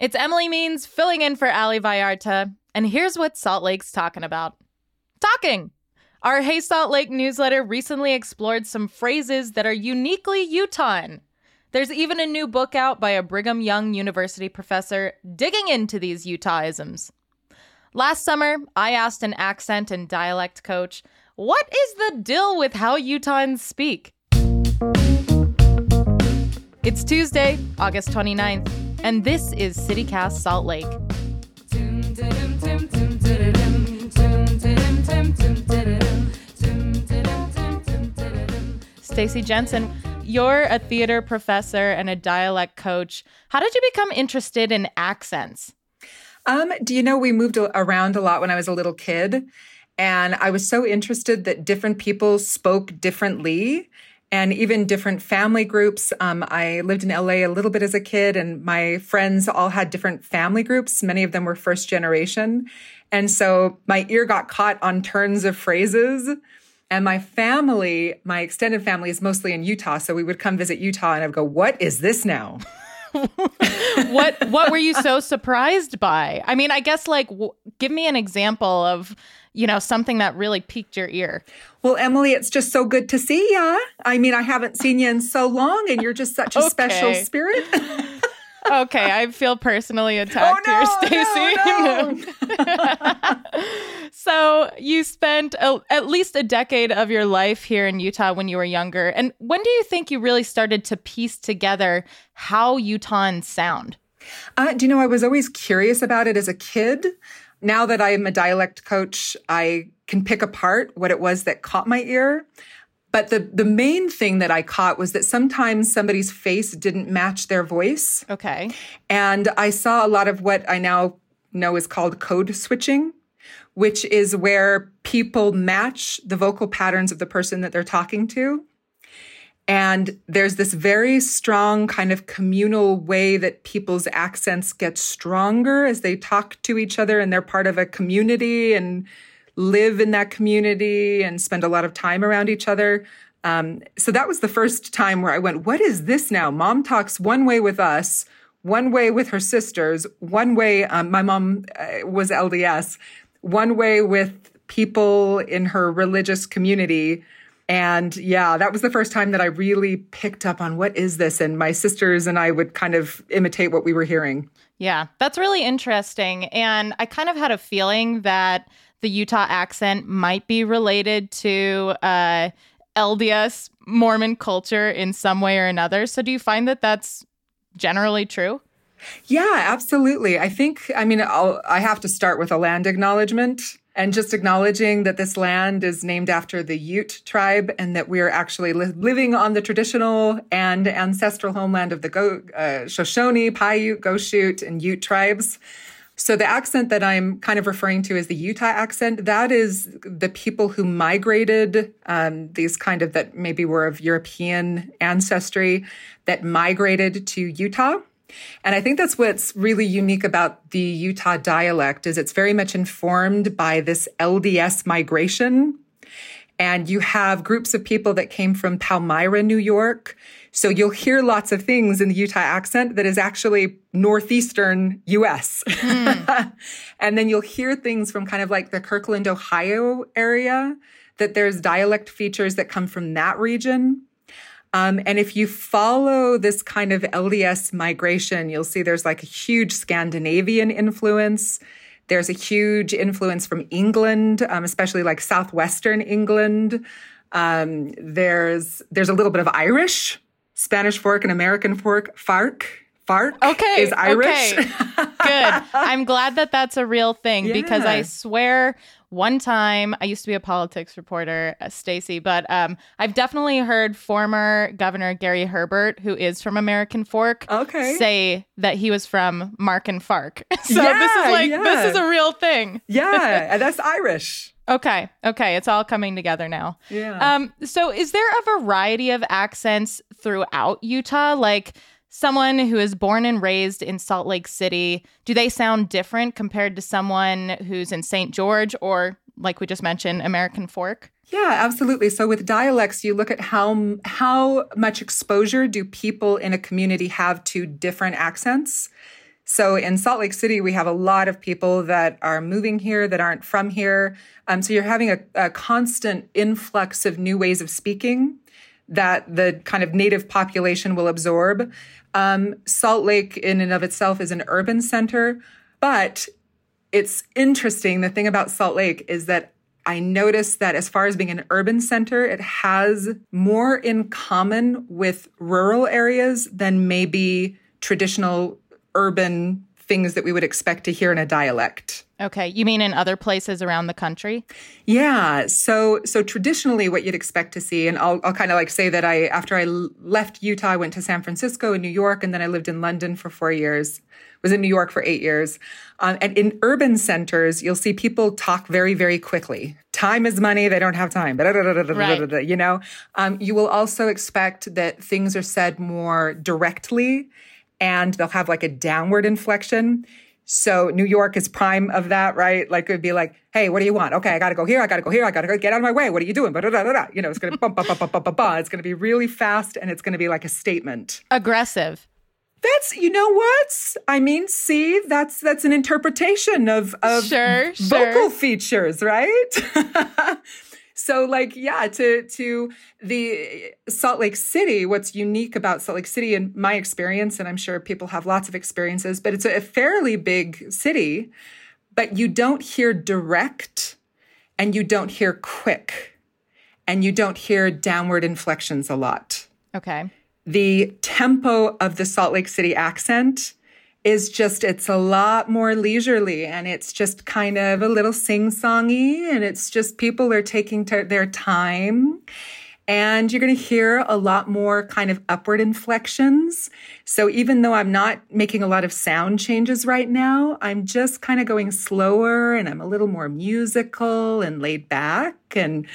It's Emily Means filling in for Ali Vallarta, and here's what Salt Lake's talking about. Talking! Our Hey Salt Lake newsletter recently explored some phrases that are uniquely Utahn. There's even a new book out by a Brigham Young University professor digging into these Utahisms. Last summer, I asked an accent and dialect coach, what is the deal with how Utahns speak? It's Tuesday, August 29th, and this is CityCast Salt Lake. Stacey Jenson, you're a theater professor and a dialect coach. How did you become interested in accents? Um, do you know we moved around a lot when I was a little kid? And I was so interested that different people spoke differently and even different family groups. Um, I lived in LA a little bit as a kid, and my friends all had different family groups. Many of them were first generation. And so my ear got caught on turns of phrases. And my family, my extended family is mostly in Utah. So we would come visit Utah and I'd go, What is this now? what what were you so surprised by? I mean, I guess like w- give me an example of you know, something that really piqued your ear? Well, Emily, it's just so good to see ya. I mean, I haven't seen you in so long, and you're just such a okay. special spirit. okay, I feel personally attacked oh, no, here, Stacey. No, no. so you spent a, at least a decade of your life here in Utah when you were younger. And when do you think you really started to piece together how Utahns sound? Uh, do you know, I was always curious about it as a kid. Now that I am a dialect coach, I can pick apart what it was that caught my ear. But the, the main thing that I caught was that sometimes somebody's face didn't match their voice. Okay. And I saw a lot of what I now know is called code switching, which is where people match the vocal patterns of the person that they're talking to. And there's this very strong kind of communal way that people's accents get stronger as they talk to each other and they're part of a community and live in that community and spend a lot of time around each other. Um, so that was the first time where I went, What is this now? Mom talks one way with us, one way with her sisters, one way, um, my mom uh, was LDS, one way with people in her religious community and yeah, that was the first time that I really picked up on what is this? And my sisters and I would kind of imitate what we were hearing. Yeah, that's really interesting. And I kind of had a feeling that the Utah accent might be related to uh, LDS Mormon culture in some way or another. So do you find that that's generally true? Yeah, absolutely. I think, I mean, I'll, I have to start with a land acknowledgement and just acknowledging that this land is named after the Ute tribe and that we're actually li- living on the traditional and ancestral homeland of the Go- uh, Shoshone, Paiute, Goshute, and Ute tribes. So the accent that I'm kind of referring to is the Utah accent, that is the people who migrated, um, these kind of that maybe were of European ancestry that migrated to Utah and I think that's what's really unique about the Utah dialect is it's very much informed by this LDS migration. And you have groups of people that came from Palmyra, New York. So you'll hear lots of things in the Utah accent that is actually northeastern US. Mm. and then you'll hear things from kind of like the Kirtland, Ohio area that there's dialect features that come from that region. Um, and if you follow this kind of LDS migration, you'll see there's like a huge Scandinavian influence. There's a huge influence from England, um, especially like southwestern England. Um, there's there's a little bit of Irish, Spanish Fork and American Fork, FARC, FARC okay, is Irish. Okay. Good. I'm glad that that's a real thing yeah. because I swear one time I used to be a politics reporter, uh, Stacey, but um, I've definitely heard former Governor Gary Herbert, who is from American Fork, okay. say that he was from Mark and Fark. so yeah, this is like yeah. this is a real thing. yeah, that's Irish. Okay. Okay. It's all coming together now. Yeah. Um, so is there a variety of accents throughout Utah? Like someone who is born and raised in Salt Lake City, do they sound different compared to someone who's in St. George or, like we just mentioned, American Fork? Yeah, absolutely. So with dialects, you look at how how much exposure do people in a community have to different accents. So in Salt Lake City, we have a lot of people that are moving here that aren't from here. Um, so you're having a, a constant influx of new ways of speaking that the kind of native population will absorb. Um, Salt Lake, in and of itself, is an urban center, but it's interesting. The thing about Salt Lake is that I noticed that as far as being an urban center, it has more in common with rural areas than maybe traditional urban things that we would expect to hear in a dialect. Okay, you mean in other places around the country? Yeah. So so traditionally what you'd expect to see and I'll I'll kind of like say that I after I left Utah I went to San Francisco and New York and then I lived in London for 4 years. Was in New York for 8 years. Um, and in urban centers you'll see people talk very very quickly. Time is money, they don't have time. Right. You know, um, you will also expect that things are said more directly and they'll have like a downward inflection so New York is prime of that, right? Like it'd be like, hey, what do you want? Okay, I gotta go here, I gotta go here, I gotta go get out of my way. What are you doing? You know, it's gonna bump, bump, bump, bump, bump, bump. It's gonna be really fast and it's gonna be like a statement. Aggressive. That's you know what I mean. See, that's that's an interpretation of of sure, vocal sure. features, right? So like, yeah, to, to the Salt Lake City, what's unique about Salt Lake City in my experience, and I'm sure people have lots of experiences, but it's a fairly big city, but you don't hear direct and you don't hear quick and you don't hear downward inflections a lot. Okay. The tempo of the Salt Lake City accent is just it's a lot more leisurely and it's just kind of a little sing-songy and it's just people are taking t- their time and you're going to hear a lot more kind of upward inflections. So even though I'm not making a lot of sound changes right now, I'm just kind of going slower and I'm a little more musical and laid back and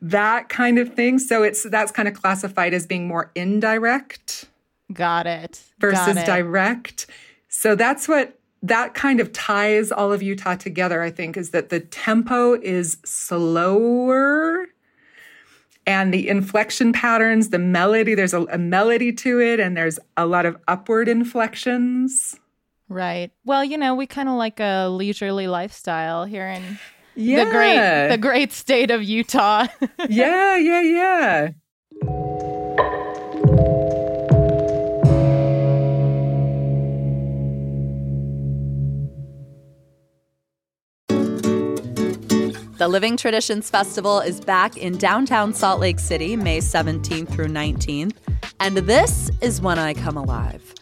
that kind of thing. So it's that's kind of classified as being more indirect. Got it. Versus Got it. direct. So that's what that kind of ties all of Utah together, I think, is that the tempo is slower and the inflection patterns, the melody, there's a, a, melody to it and there's a lot of upward inflections. Right. Well, you know, we kind of like a leisurely lifestyle here in yeah. the great the great state of Utah. yeah, yeah, yeah. The Living Traditions Festival is back in downtown Salt Lake City, May 17th through 19th. And this is when I come alive.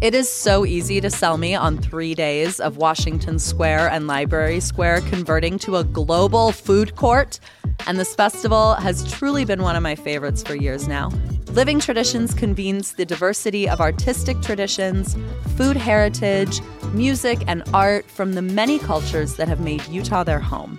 It is so easy to sell me on three days of Washington Square and Library Square converting to a global food court. And this festival has truly been one of my favorites for years now. Living Traditions convenes the diversity of artistic traditions, food heritage, music, and art from the many cultures that have made Utah their home.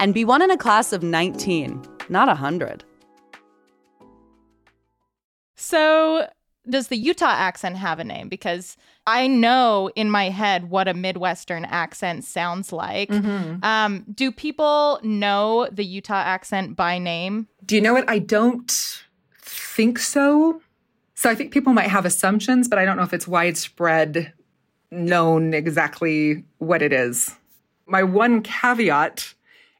and be one in a class of 19, not 100. So, does the Utah accent have a name? Because I know in my head what a Midwestern accent sounds like. Mm-hmm. Um, do people know the Utah accent by name? Do you know what? I don't think so. So I think people might have assumptions, but I don't know if it's widespread known exactly what it is. My one caveat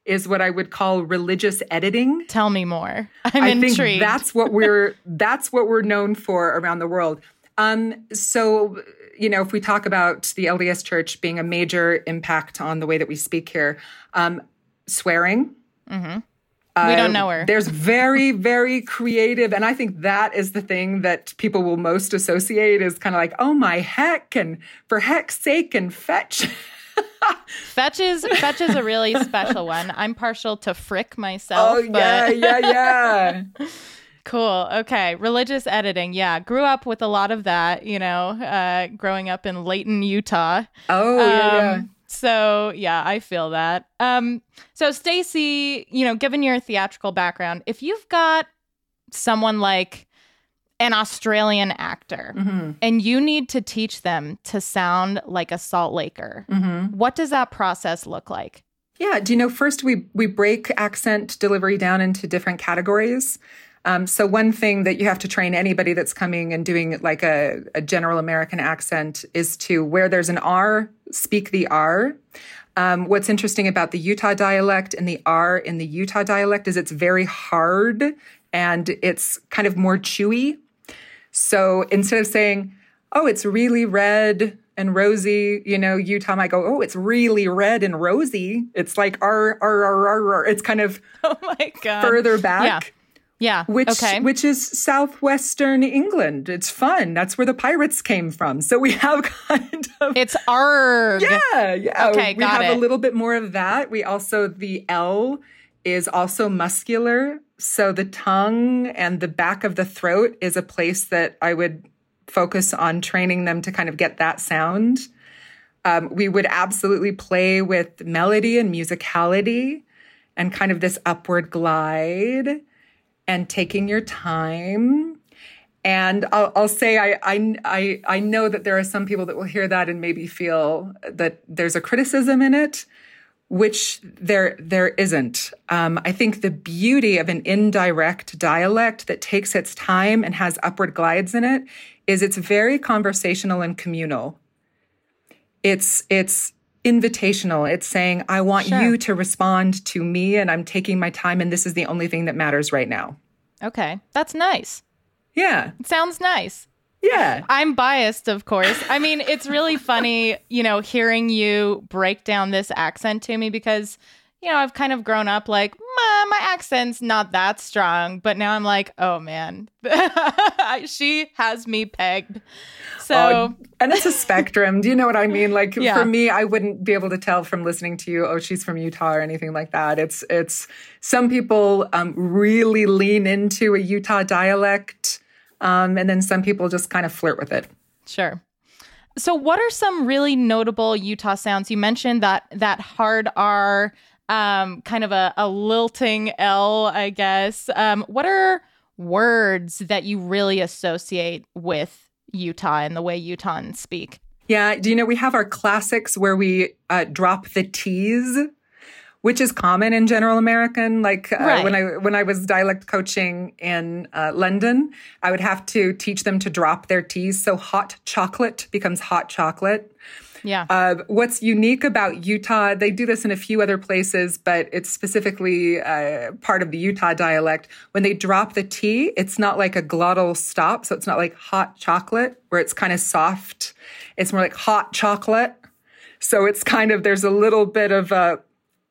is what I would call religious editing. Tell me more. I'm I intrigued. Think that's what we're that's what we're known for around the world. Um, so you know, if we talk about the LDS Church being a major impact on the way that we speak here, um, swearing. Mm-hmm. We don't know her. There's very, very creative, and I think that is the thing that people will most associate is kind of like, oh my heck, and for heck's sake, and fetch. fetch is fetch is a really special one. I'm partial to frick myself. Oh but... yeah, yeah, yeah. cool. Okay, religious editing. Yeah, grew up with a lot of that. You know, uh, growing up in Layton, Utah. Oh um, yeah. yeah so yeah, I feel that. Um, so Stacey, you know, given your theatrical background, if you've got someone like an Australian actor mm-hmm. and you need to teach them to sound like a Salt Laker, mm-hmm. what does that process look like? Yeah, do you know first we we break accent delivery down into different categories. Um, so one thing that you have to train anybody that's coming and doing like a, a general American accent is to where there's an R, speak the R. Um, what's interesting about the Utah dialect and the R in the Utah dialect is it's very hard and it's kind of more chewy. So instead of saying, oh, it's really red and rosy, you know, Utah might go, oh, it's really red and rosy. It's like R, R, R, R, R. It's kind of oh my God. further back. Yeah. Yeah. Which okay. which is southwestern England. It's fun. That's where the pirates came from. So we have kind of It's arg. Yeah, yeah. Okay, we have it. a little bit more of that. We also the L is also muscular. So the tongue and the back of the throat is a place that I would focus on training them to kind of get that sound. Um, we would absolutely play with melody and musicality and kind of this upward glide and taking your time. And I'll, I'll say I, I I know that there are some people that will hear that and maybe feel that there's a criticism in it, which there there isn't. Um, I think the beauty of an indirect dialect that takes its time and has upward glides in it is it's very conversational and communal. It's it's invitational. It's saying, I want sure. you to respond to me and I'm taking my time and this is the only thing that matters right now. Okay. That's nice. Yeah. It sounds nice. Yeah. I'm biased, of course. I mean, it's really funny, you know, hearing you break down this accent to me because, you know, I've kind of grown up like, my accent's not that strong, but now I'm like, oh man, she has me pegged. So, oh, and it's a spectrum. Do you know what I mean? Like yeah. for me, I wouldn't be able to tell from listening to you, oh, she's from Utah or anything like that. It's it's some people um, really lean into a Utah dialect, um, and then some people just kind of flirt with it. Sure. So, what are some really notable Utah sounds? You mentioned that that hard R, um, kind of a, a lilting L, I guess. Um, what are words that you really associate with Utah and the way Utahns speak. Yeah. Do you know we have our classics where we uh, drop the T's, which is common in general American. Like uh, Right. when I when I was dialect coaching in uh, London, I would have to teach them to drop their T's. So hot chocolate becomes hot chocolate. Yeah. Uh, what's unique about Utah, they do this in a few other places, but it's specifically uh, part of the Utah dialect. When they drop the T, it's not like a glottal stop. So it's not like hot chocolate where it's kind of soft. It's more like hot chocolate. So it's kind of, there's a little bit of a,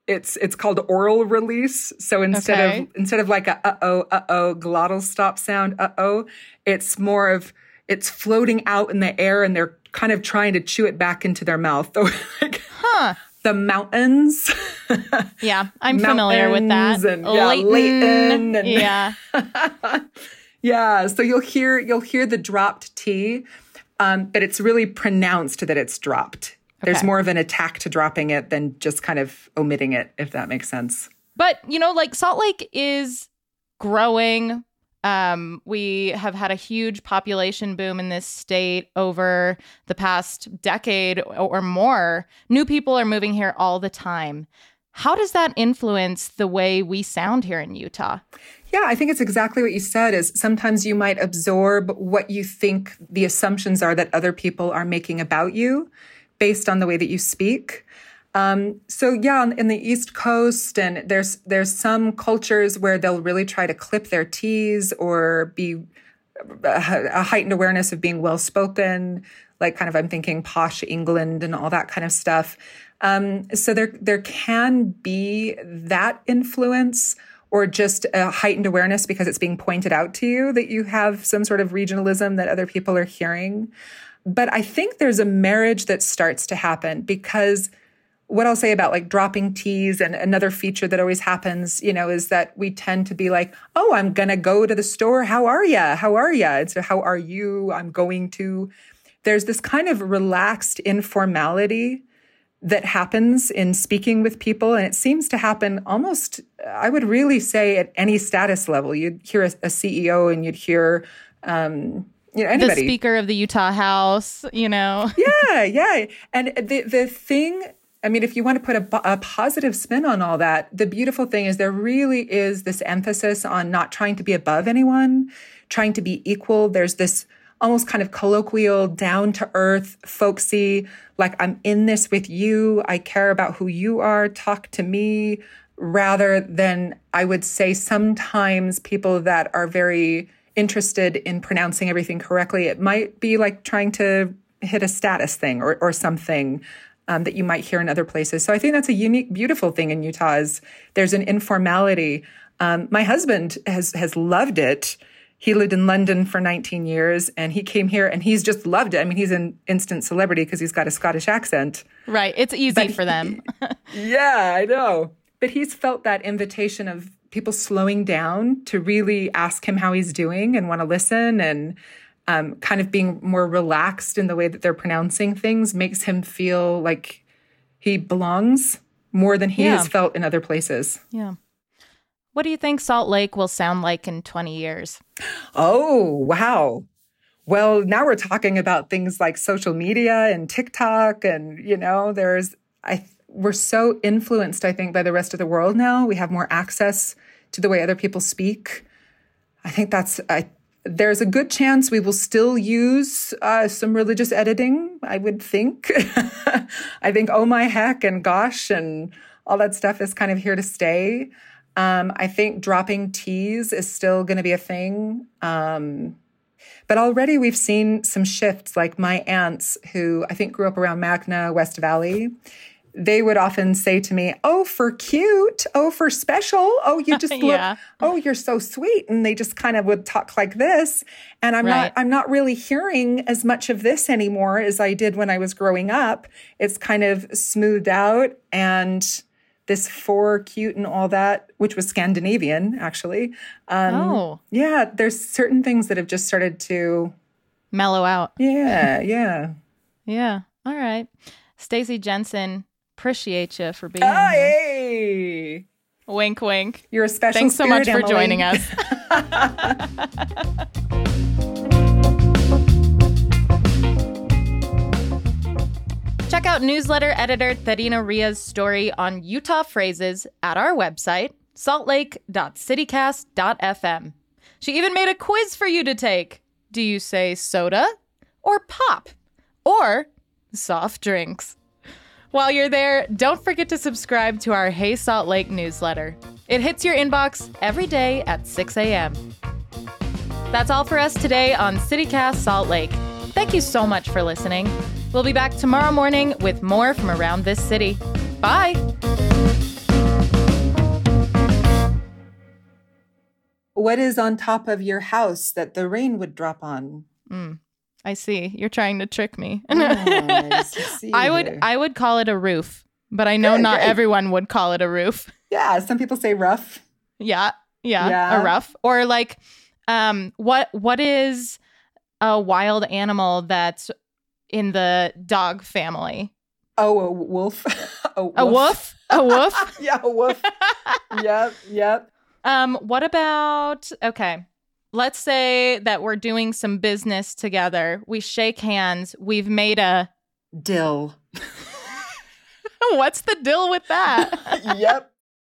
it's it's called oral release. So instead Okay. of instead of like a uh oh uh oh glottal stop sound uh oh, it's more of it's floating out in the air and they're kind of trying to chew it back into their mouth. Like huh. the mountains. Yeah. I'm familiar with that. And, yeah, Layton and- yeah. yeah. So you'll hear you'll hear the dropped T, um, but it's really pronounced that it's dropped. There's more of an attack to dropping it than just kind of omitting it, if that makes sense. But, you know, like Salt Lake is growing. Um, we have had a huge population boom in this state over the past decade or more. New people are moving here all the time. How does that influence the way we sound here in Utah? Yeah, I think it's exactly what you said is sometimes you might absorb what you think the assumptions are that other people are making about you based on the way that you speak. Um, so yeah, in the East Coast, and there's there's some cultures where they'll really try to clip their T's or be a a heightened awareness of being well spoken, like kind of I'm thinking posh England and all that kind of stuff. Um, so there there can be that influence or just a heightened awareness because it's being pointed out to you that you have some sort of regionalism that other people are hearing. But I think there's a marriage that starts to happen because what I'll say about like dropping T's and another feature that always happens, you know, is that we tend to be like, oh, I'm going to go to the store. How are ya? How are ya? And so, how are you? I'm going to. There's this kind of relaxed informality that happens in speaking with people. And it seems to happen almost, I would really say, at any status level. You'd hear a, a CEO and you'd hear, um, you know, The. Speaker of the Utah House, you know? yeah, yeah. And the the thing, I mean, if you want to put a, a positive spin on all that, the beautiful thing is there really is this emphasis on not trying to be above anyone, trying to be equal. There's this almost kind of colloquial, down to earth, folksy, like I'm in this with you. I care about who you are. Talk to me. Rather than I would say sometimes people that are very interested in pronouncing everything correctly, it might be like trying to hit a status thing or, or something um, that you might hear in other places. So I think that's a unique, beautiful thing in Utah is there's an informality. Um, my husband has has loved it. He lived in London for 19 years and he came here and he's just loved it. I mean, he's an instant celebrity because he's got a Scottish accent. Right. It's easy for them. Yeah, I know. But he's felt that invitation of people slowing down to really ask him how he's doing and want to listen and um, kind of being more relaxed in the way that they're pronouncing things makes him feel like he belongs more than he Yeah. has felt in other places. yeah. What do you think Salt Lake will sound like in 20 years? Oh, wow. Well, now we're talking about things like social media and TikTok and you know, there's I we're so influenced I think by the rest of the world now. We have more access to the way other people speak. I think that's I there's a good chance we will still use uh, some religious editing, I would think. I think oh my heck and gosh and all that stuff is kind of here to stay. Um, I think dropping T's is still going to be a thing. Um, but already we've seen some shifts, like my aunts, who I think grew up around Magna, West Valley. They would often say to me, Oh, for cute. Oh, for special. Oh, you just look, Yeah. oh, you're so sweet. And they just kind of would talk like this. And I'm Right. not, I'm not really hearing as much of this anymore as I did when I was growing up. It's kind of smoothed out and this for cute and all that, which was Scandinavian, actually. Um, oh, yeah, there's certain things that have just started to, mellow out. yeah, yeah. Yeah. All right. Stacey Jenson, appreciate you for being oh, here. Hey, Wink, wink. you're a special. Thanks so much for Emily. joining us. Check out newsletter editor Terina Ria's story on Utah phrases at our website, saltlake.citycast.fm. She even made a quiz for you to take. Do you say soda or pop or soft drinks? While you're there, don't forget to subscribe to our Hey Salt Lake newsletter. It hits your inbox every day at 6 a.m. That's all for us today on CityCast Salt Lake. Thank you so much for listening. We'll be back tomorrow morning with more from around this city. Bye. What is on top of your house that the rain would drop on? Mm, I see. You're trying to trick me. Nice I would. I would call it a roof, but I know Good, not everyone would call it a roof. Yeah, some people say rough. Yeah, yeah, Yeah. a rough or like um what what is a wild animal that's in the dog family? Oh, a wolf. a A woof? A wolf? yeah, a wolf. yep, yep. um what about okay. Let's say that we're doing some business together. We shake hands. We've made a Dill. What's the deal with that? yep.